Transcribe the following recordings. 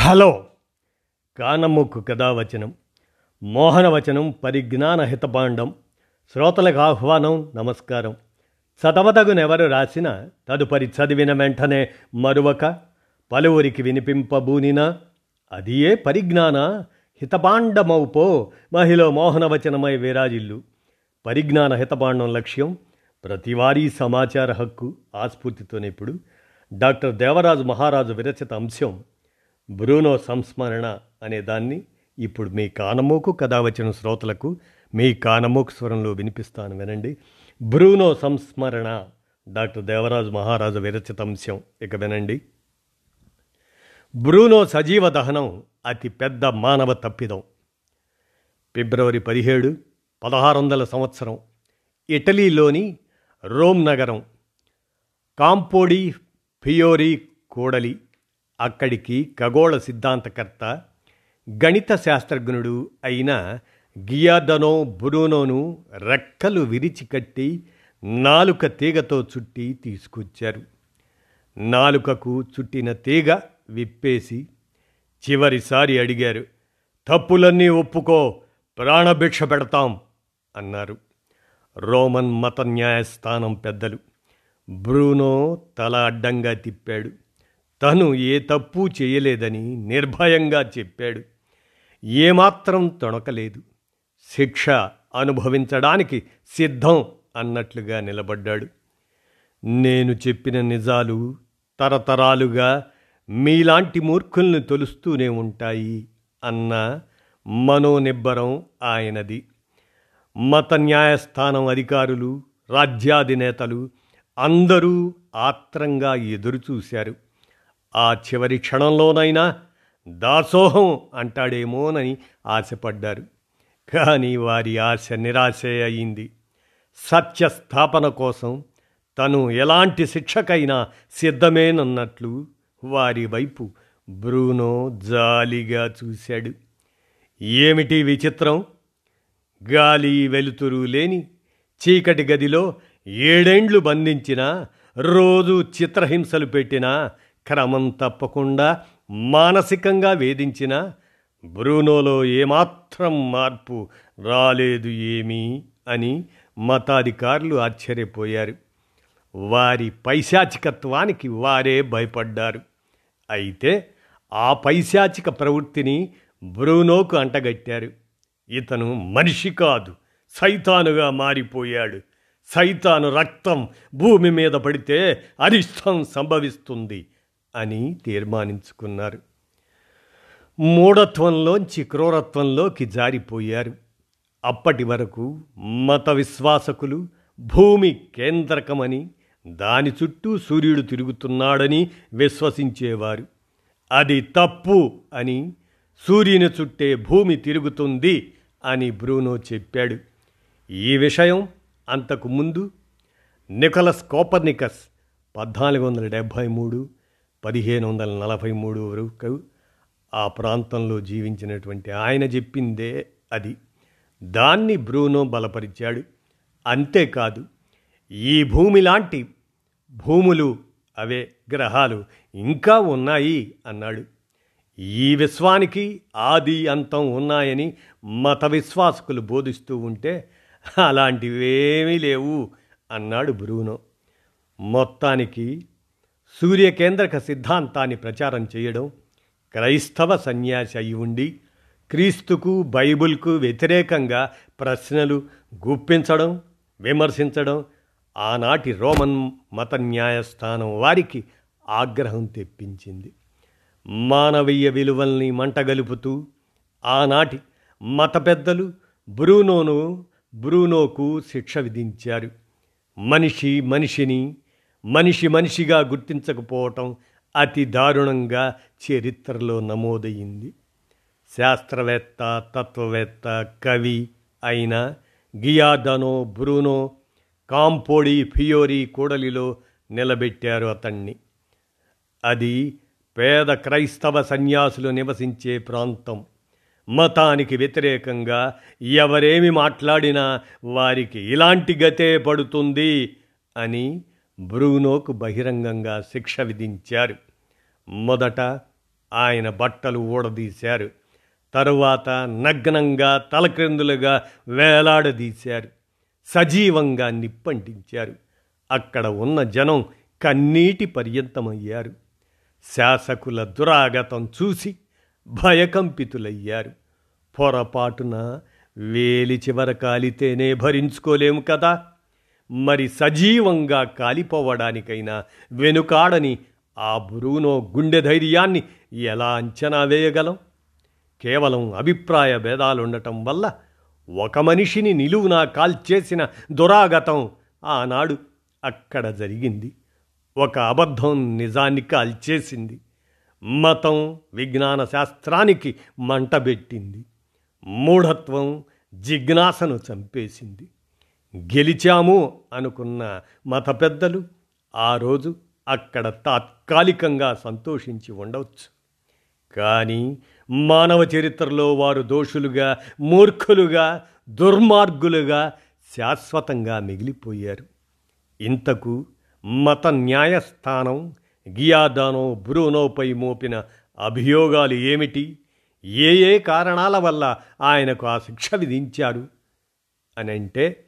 Hello. కానమ్మకు కథావచనం మోహనవచనం పరిజ్ఞాన హితపాండం శ్రోతలకు ఆహ్వానం నమస్కారం. చదవదగునెవరు రాసిన తదుపరి చదివిన వెంటనే మరువక పలువురికి వినిపింపబూనినా అదియే పరిజ్ఞాన హితపాండమౌపో మహిళ మోహనవచనమై విరాజిల్లు. పరిజ్ఞాన హితపాండం లక్ష్యం ప్రతివారీ సమాచార హక్కు ఆస్ఫూర్తితోనే ఇప్పుడు డాక్టర్ దేవరాజు మహారాజు విరచిత అంశం బ్రూనో సంస్మరణ అనే దాన్ని ఇప్పుడు మీ కానమోకు కథ వచ్చిన శ్రోతలకు మీ కానమోకు స్వరంలో వినిపిస్తాను వినండి. బ్రూనో సంస్మరణ డాక్టర్ దేవరాజు మహారాజు విరచిత అంశం. ఇక వినండి. బ్రూనో సజీవ దహనం అతి పెద్ద మానవ తప్పిదం. ఫిబ్రవరి పదిహేడు పదహారు వందల సంవత్సరం. ఇటలీలోని రోమ్ నగరం. కాంపోడి ఫియోరి కూడలి. అక్కడికి ఖగోళ సిద్ధాంతకర్త గణిత శాస్త్రజ్ఞుడు అయిన గియాదనో బురోనోను రెక్కలు విరిచి కట్టి నాలుక తీగతో చుట్టి తీసుకొచ్చారు. నాలుకకు చుట్టిన తీగ విప్పేసి చివరిసారి అడిగారు తప్పులన్నీ ఒప్పుకో ప్రాణభిక్ష పెడతాం అన్నారు. రోమన్ మత న్యాయస్థానం పెద్దలు బ్రూనో తల అడ్డంగా తిప్పాడు. తను ఏ తప్పు చేయలేదని నిర్భయంగా చెప్పాడు. ఏమాత్రం తొణకలేదు. శిక్ష అనుభవించడానికి సిద్ధం అన్నట్లుగా నిలబడ్డాడు. నేను చెప్పిన నిజాలు తరతరాలుగా మీలాంటి మూర్ఖుల్ని తొలుస్తూనే ఉంటాయి అన్న మనోనిబ్బరం ఆయనది. మత న్యాయస్థానం అధికారులు రాజ్యాధినేతలు అందరూ ఆత్రంగా ఎదురుచూశారు. ఆ చివరి క్షణంలోనైనా దాసోహం అంటాడేమోనని ఆశపడ్డారు. కానీ వారి ఆశ నిరాశే అయింది. సత్యస్థాపన కోసం తను ఎలాంటి శిక్షకైనా సిద్ధమేనన్నట్లు వారి వైపు బ్రూనో జాలిగా చూశాడు. ఏమిటి విచిత్రం? గాలి వెలుతురు లేని చీకటి గదిలో ఏడేండ్లు బంధించినా రోజు చిత్రహింసలు పెట్టినా క్రమం తప్పకుండా మానసికంగా వేధించిన బ్రూనోలో ఏమాత్రం మార్పు రాలేదు ఏమీ అని మతాధికారులు ఆశ్చర్యపోయారు. వారి పైశాచికత్వానికి వారే భయపడ్డారు. అయితే ఆ పైశాచిక ప్రవృత్తిని బ్రూనోకు అంటగట్టారు. ఇతను మనిషి కాదు సైతానుగా మారిపోయాడు. సైతాను రక్తం భూమి మీద పడితే అరిష్టం సంభవిస్తుంది. అని తీర్మానించుకున్నారు. మూఢత్వంలోంచి క్రూరత్వంలోకి జారిపోయారు. అప్పటి వరకు మత విశ్వాసకులు భూమి కేంద్రకమని దాని చుట్టూ సూర్యుడు తిరుగుతున్నాడని విశ్వసించేవారు. అది తప్పు అని సూర్యుని చుట్టే భూమి తిరుగుతుంది అని బ్రూనో చెప్పాడు. ఈ విషయం అంతకు ముందు నికోలస్ కోపర్నికస్ పద్నాలుగు వందల డెబ్భై మూడు పదిహేను వందల నలభై మూడు వరకు ఆ ప్రాంతంలో జీవించినటువంటి ఆయన చెప్పిందే అది. దాన్ని బ్రూనో బలపరిచాడు. అంతేకాదు ఈ భూమి లాంటి భూములు అవే గ్రహాలు ఇంకా ఉన్నాయి అన్నాడు. ఈ విశ్వానికి ఆది అంతం ఉన్నాయని మత విశ్వాసకులు బోధిస్తూ ఉంటే అలాంటివేమీ లేవు అన్నాడు బ్రూనో. మొత్తానికి సూర్యకేంద్రక సిద్ధాంతాన్ని ప్రచారం చేయడం క్రైస్తవ సన్యాసి అయి ఉండి క్రీస్తుకు బైబుల్కు వ్యతిరేకంగా ప్రశ్నలు గుప్పించడం విమర్శించడం ఆనాటి రోమన్ మత న్యాయస్థానం వారికి ఆగ్రహం తెప్పించింది. మానవీయ విలువల్ని మంటగలుపుతూ ఆనాటి మత పెద్దలు బ్రూనోను బ్రూనోకు శిక్ష విధించారు. మనిషి మనిషిని మనిషి మనిషిగా గుర్తించకపోవటం అతి దారుణంగా చరిత్రలో నమోదయ్యింది. శాస్త్రవేత్త తత్వవేత్త కవి అయిన గియాదనో బ్రూనో కాంపోడి ఫియోరీ కూడలిలో నిలబెట్టారు అతన్ని. అది పేద క్రైస్తవ సన్యాసులు నివసించే ప్రాంతం. మతానికి వ్యతిరేకంగా ఎవరేమి మాట్లాడినా వారికి ఇలాంటి గతే పడుతుంది అని బ్రూనోకు బహిరంగంగా శిక్ష విధించారు. మొదట ఆయన బట్టలు ఊడదీశారు. తరువాత నగ్నంగా తలక్రిందులుగా వేలాడదీశారు. సజీవంగా నిప్పంటించారు. అక్కడ ఉన్న జనం కన్నీటి పర్యంతమయ్యారు. శాసకుల దురాగతం చూసి భయకంపితులయ్యారు. పొరపాటున వేలి చివర కాలితేనే భరించుకోలేము కదా? మరి సజీవంగా కాలిపోవడానికైనా వెనుకాడని ఆ బురువునో గుండె ధైర్యాన్ని ఎలా అంచనా వేయగలం? కేవలం అభిప్రాయ భేదాలుండటం వల్ల ఒక మనిషిని నిలువునా కాల్చేసిన దురాగతం ఆనాడు అక్కడ జరిగింది. ఒక అబద్ధం నిజాన్ని కాల్చేసింది. మతం విజ్ఞాన శాస్త్రానికి మంటబెట్టింది. మూఢత్వం జిజ్ఞాసను చంపేసింది. గెలిచాము అనుకున్న మత పెద్దలు ఆ రోజు అక్కడ తాత్కాలికంగా సంతోషించి ఉండవచ్చు. కానీ మానవ చరిత్రలో వారు దోషులుగా మూర్ఖులుగా దుర్మార్గులుగా శాశ్వతంగా మిగిలిపోయారు. ఇంతకు మత న్యాయస్థానం గియాదానో బ్రూనోపై మోపిన అభియోగాలు ఏమిటి? ఏ ఏ కారణాల వల్ల ఆయనకు ఆ శిక్ష విధించారు? అని అంటే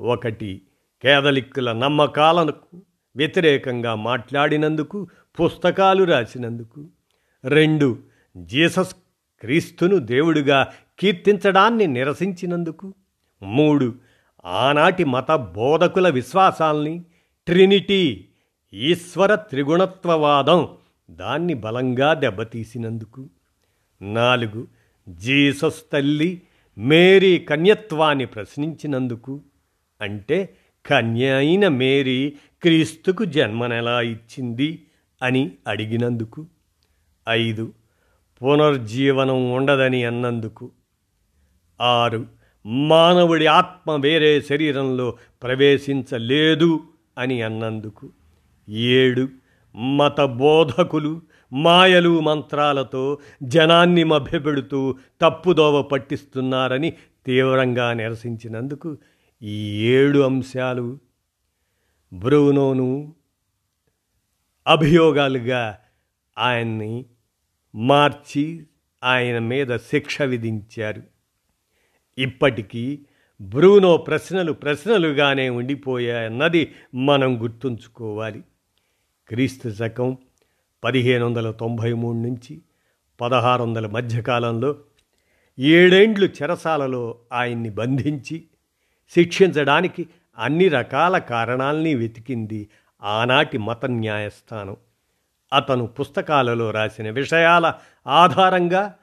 ఒకటి కేదలిక్కుల నమ్మకాలకు వ్యతిరేకంగా మాట్లాడినందుకు పుస్తకాలు రాసినందుకు. రెండు జీసస్ క్రీస్తును దేవుడిగా కీర్తించడాన్ని నిరసించినందుకు. మూడు ఆనాటి మత బోధకుల విశ్వాసాల్ని ట్రినిటీ ఈశ్వర త్రిగుణత్వవాదం దాన్ని బలంగా దెబ్బతీసినందుకు. నాలుగు జీసస్ తల్లి మేరీ కన్యత్వాన్ని ప్రశ్నించినందుకు. అంటే కన్య అయిన మేరీ క్రీస్తుకు జన్మనెలా ఇచ్చింది? అని అడిగినందుకు. ఐదు పునర్జీవనం ఉండదని అన్నందుకు. ఆరు మానవుడి ఆత్మ వేరే శరీరంలో ప్రవేశించలేదు అని అన్నందుకు. ఏడు మత బోధకులు మాయలు మంత్రాలతో జనాన్ని మభ్యపెడుతూ తప్పుదోవ పట్టిస్తున్నారని తీవ్రంగా నిరసించినందుకు ఈ ఏడు అంశాలు బ్రూనోను అభియోగాలుగా ఆయన్ని మార్చి ఆయన మీద శిక్ష విధించారు. ఇప్పటికీ బ్రూనో ప్రశ్నలు ప్రశ్నలుగానే ఉండిపోయాయన్నది మనం గుర్తుంచుకోవాలి. క్రీస్తు శకం పదిహేను వందల తొంభై మూడు నుంచి పదహారు వందల మధ్యకాలంలో ఏడేండ్లు చెరసాలలో ఆయన్ని బంధించి శిక్షించడానికి అన్ని రకాల కారణాల్ని వెతికింది ఆనాటి మత న్యాయస్థానం. అతను పుస్తకాలలో రాసిన విషయాల ఆధారంగా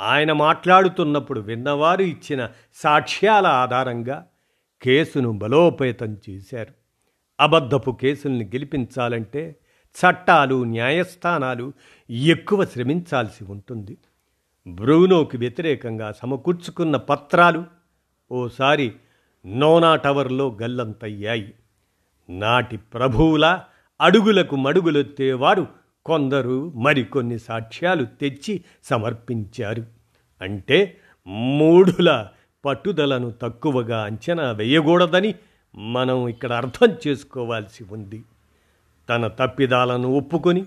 ఆయన మాట్లాడుతున్నప్పుడు విన్నవారు ఇచ్చిన సాక్ష్యాల ఆధారంగా కేసును బలోపేతం చేశారు. అబద్ధపు కేసుల్ని గెలిపించాలంటే చట్టాలు న్యాయస్థానాలు ఎక్కువ శ్రమించాల్సి ఉంటుంది. బ్రూనోకి వ్యతిరేకంగా సమకూర్చుకున్న పత్రాలు ఓసారి నోనా టవర్లో గల్లంతయ్యాయి. నాటి ప్రభువుల అడుగులకు మడుగులొత్తేవారు కొందరు మరికొన్ని సాక్ష్యాలు తెచ్చి సమర్పించారు. అంటే మూఢుల పట్టుదలను తక్కువగా అంచనా వేయకూడదని మనం ఇక్కడ అర్థం చేసుకోవాల్సి ఉంది. తన తప్పిదాలను ఒప్పుకొని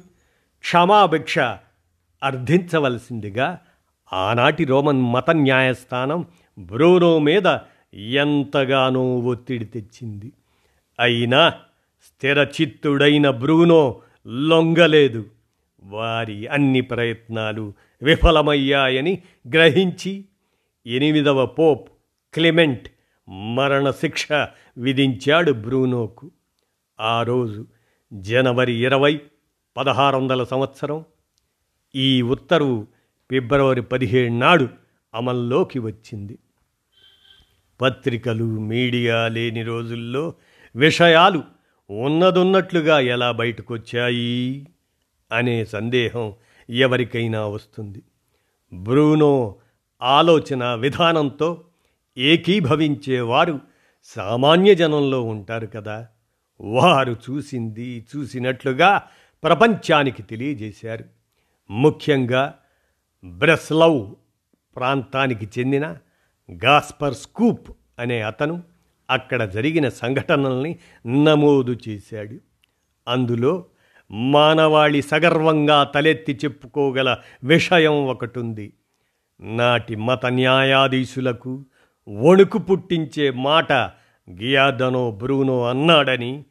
క్షమాభిక్ష అర్థించవలసిందిగా ఆనాటి రోమన్ మత న్యాయస్థానం బ్రూనో మీద ఎంతగానో ఒత్తిడి తెచ్చింది. అయినా స్థిరచిత్తుడైన బ్రూనో లొంగలేదు. వారి అన్ని ప్రయత్నాలు విఫలమయ్యాయని గ్రహించి ఎనిమిదవ పోప్ క్లిమెంట్ మరణశిక్ష విధించాడు బ్రూనోకు ఆ రోజు జనవరి ఇరవై పదహారు వందల సంవత్సరం. ఈ ఉత్తర్వు ఫిబ్రవరి పదిహేడు నాడు అమల్లోకి వచ్చింది. పత్రికలు మీడియా లేని రోజుల్లో విషయాలు ఉన్నదున్నట్లుగా ఎలా బయటకొచ్చాయి అనే సందేహం ఎవరికైనా వస్తుంది. బ్రూనో ఆలోచన విధానంతో ఏకీభవించేవారు సామాన్య జనంలో ఉంటారు కదా. వారు చూసింది చూసినట్లుగా ప్రపంచానికి తెలియజేశారు. ముఖ్యంగా బ్రెస్లవ్ ప్రాంతానికి చెందిన గాస్పర్ స్కూప్ అనే అతను అక్కడ జరిగిన సంఘటనల్ని నమోదు చేశాడు. అందులో మానవాళి సగర్వంగా తలెత్తి చెప్పుకోగల విషయం ఒకటుంది. నాటి మత న్యాయాధీశులకు వణుకు పుట్టించే మాట గియాదనో బ్రూనో అన్నాడని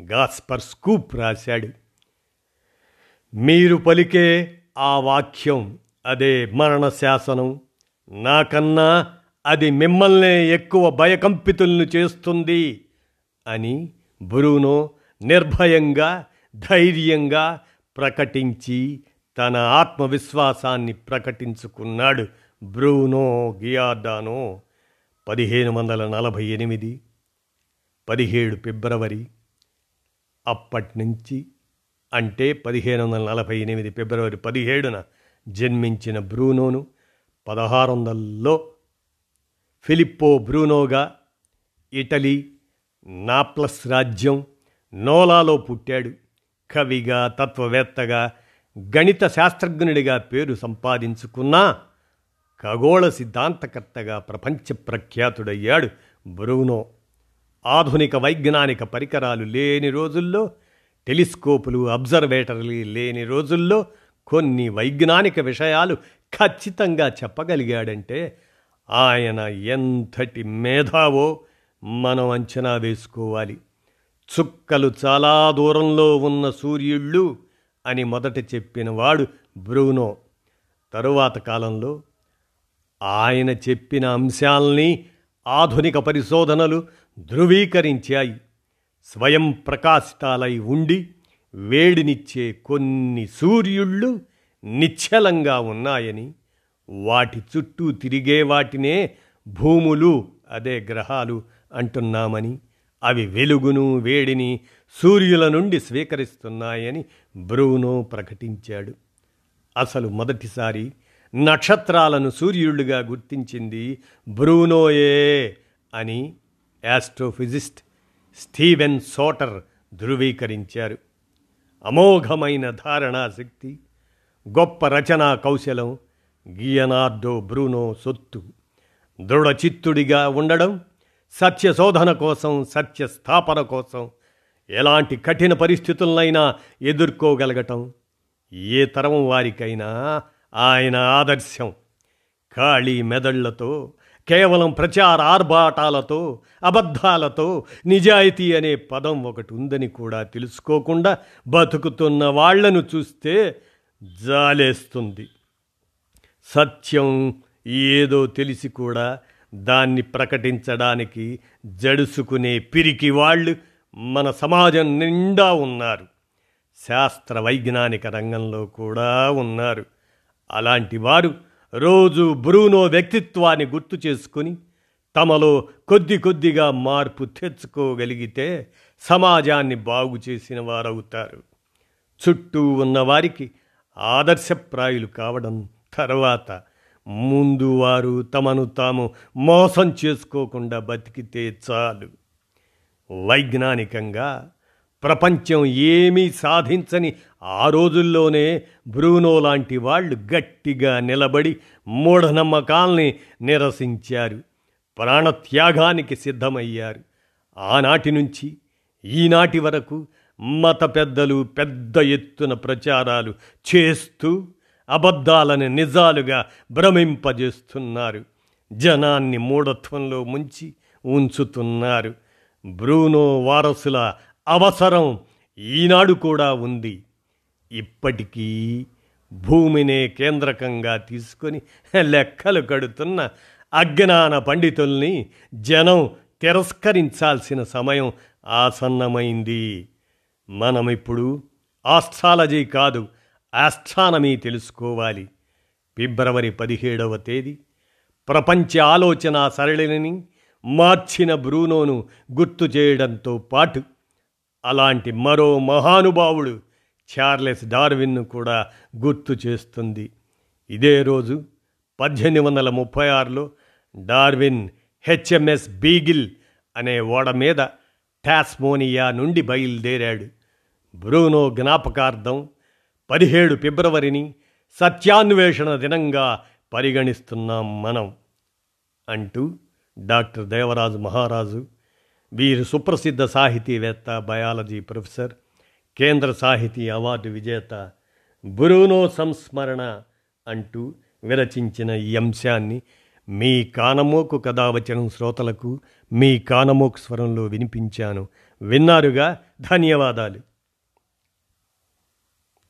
గాస్పర్ స్కూప్ రాశాడు. మీరు పలికే ఆ వాక్యం అదే మరణ శాసనం నాకన్నా అది మిమ్మల్నే ఎక్కువ భయకంపితులను చేస్తుంది అని బ్రూనో నిర్భయంగా ధైర్యంగా ప్రకటించి తన ఆత్మవిశ్వాసాన్ని ప్రకటించుకున్నాడు బ్రూనో గియార్డానో. పదిహేను వందల నలభై ఎనిమిది పదిహేడు ఫిబ్రవరి అప్పటినుంచి అంటే పదిహేను వందల నలభై ఎనిమిది ఫిబ్రవరి పదిహేడున జన్మించిన బ్రూనోను పదహారు వందల్లో ఫిలిప్పో బ్రూనోగా ఇటలీ నాప్లస్ రాజ్యం నోలాలో పుట్టాడు. కవిగా తత్వవేత్తగా గణిత శాస్త్రజ్ఞుడిగా పేరు సంపాదించుకున్నా ఖగోళ సిద్ధాంతకర్తగా ప్రపంచ ప్రఖ్యాతుడయ్యాడు బ్రూనో. ఆధునిక వైజ్ఞానిక పరికరాలు లేని రోజుల్లో టెలిస్కోపులు అబ్జర్వేటర్లు లేని రోజుల్లో కొన్ని వైజ్ఞానిక విషయాలు ఖచ్చితంగా చెప్పగలిగాడంటే ఆయన ఎంతటి మేధావో మనం అంచనా వేసుకోవాలి. చుక్కలు చాలా దూరంలో ఉన్న సూర్యుళ్ళు అని మొదట చెప్పినవాడు బ్రూనో. తరువాత కాలంలో ఆయన చెప్పిన అంశాల్ని ఆధునిక పరిశోధనలు ధృవీకరించాయి. స్వయం ప్రకాశితాలై ఉండి వేడినిచ్చే కొన్ని సూర్యుళ్ళు నిశ్చలంగా ఉన్నాయని వాటి చుట్టూ తిరిగే వాటినే భూములు అదే గ్రహాలు అంటున్నామని అవి వెలుగును వేడిని సూర్యుల నుండి స్వీకరిస్తున్నాయని బ్రూనో ప్రకటించాడు. అసలు మొదటిసారి నక్షత్రాలను సూర్యుళ్ళుగా గుర్తించింది బ్రూనోయే అని యాస్ట్రోఫిజిస్ట్ స్టీవెన్ సోటర్ ధృవీకరించారు. అమోఘమైన ధారణా శక్తి గొప్ప రచనా కౌశలం గియనార్డో బ్రూనో సొత్తు. దృఢచిత్తుడిగా ఉండడం సత్య శోధన కోసం సత్య స్థాపన కోసం ఎలాంటి కఠిన పరిస్థితులనైనా ఎదుర్కోగలగటం. ఏ తరం వారికైనా ఆయన ఆదర్శం. ఖాళీ మెదళ్ళతో కేవలం ప్రచార ఆర్భాటాలతో అబద్ధాలతో నిజాయితీ అనే పదం ఒకటి ఉందని కూడా తెలుసుకోకుండా బతుకుతున్న వాళ్ళను చూస్తే జాలేస్తుంది. సత్యం ఏదో తెలిసి కూడా దాన్ని ప్రకటించడానికి జడుసుకునే పిరికి వాళ్ళు మన సమాజం నిండా ఉన్నారు. శాస్త్ర వైజ్ఞానిక రంగంలో కూడా ఉన్నారు. అలాంటి వారు రోజు బ్రూనో వ్యక్తిత్వాన్ని గుర్తు చేసుకుని తమలో కొద్ది కొద్దిగా మార్పు తెచ్చుకోగలిగితే సమాజాన్ని బాగు చేసిన వారవుతారు. చుట్టూ ఉన్నవారికి ఆదర్శప్రాయులు కావడం తర్వాత ముందు వారు తమను తాము మోసం చేసుకోకుండా బతికితే చాలు. వైజ్ఞానికంగా ప్రపంచం ఏమీ సాధించని ఆ రోజుల్లోనే బ్రూనో లాంటి వాళ్ళు గట్టిగా నిలబడి మూఢనమ్మకాల్ని నిరసించారు. ప్రాణత్యాగానికి సిద్ధమయ్యారు. ఆనాటి నుంచి ఈనాటి వరకు మత పెద్దలు పెద్ద ఎత్తున ప్రచారాలు చేస్తూ అబద్ధాలను నిజాలుగా భ్రమింపజేస్తున్నారు. జనాన్ని మూఢత్వంలో ముంచి ఉంచుతున్నారు. బ్రూనో వారసుల అవసరం ఈనాడు కూడా ఉంది. ఇప్పటికీ భూమినే కేంద్రకంగా తీసుకొని లెక్కలు కడుతున్న అజ్ఞాన పండితుల్ని జనం తిరస్కరించాల్సిన సమయం ఆసన్నమైంది. మనమిప్పుడు ఆస్ట్రాలజీ కాదు ఆస్ట్రానమీ తెలుసుకోవాలి. ఫిబ్రవరి పదిహేడవ తేదీ. ప్రపంచ ఆలోచన సరళిని మార్చిన బ్రూనోను గుర్తు చేయడంతో పాటు అలాంటి మరో మహానుభావుడు చార్లెస్ డార్విన్ను కూడా గుర్తు చేస్తుంది. ఇదే రోజు పద్దెనిమిది వందల ముప్పై ఆరులో డార్విన్ హెచ్ఎంఎస్ బీగిల్ అనే ఓడ మీద టాస్మోనియా నుండి బయలుదేరాడు. బ్రూనో జ్ఞాపకార్థం పదిహేడు ఫిబ్రవరిని సత్యాన్వేషణ దినంగా పరిగణిస్తున్నాం మనం అంటూ డాక్టర్ దేవరాజు మహారాజు వీరు సుప్రసిద్ధ సాహితీవేత్త బయాలజీ ప్రొఫెసర్ కేంద్ర సాహితీ అవార్డు విజేత బురూనో సంస్మరణ అంటూ విరచించిన ఈ అంశాన్ని మీ కానమోకు కథావచనం శ్రోతలకు మీ కానమోకు స్వరంలో వినిపించాను. విన్నారుగా? ధన్యవాదాలు.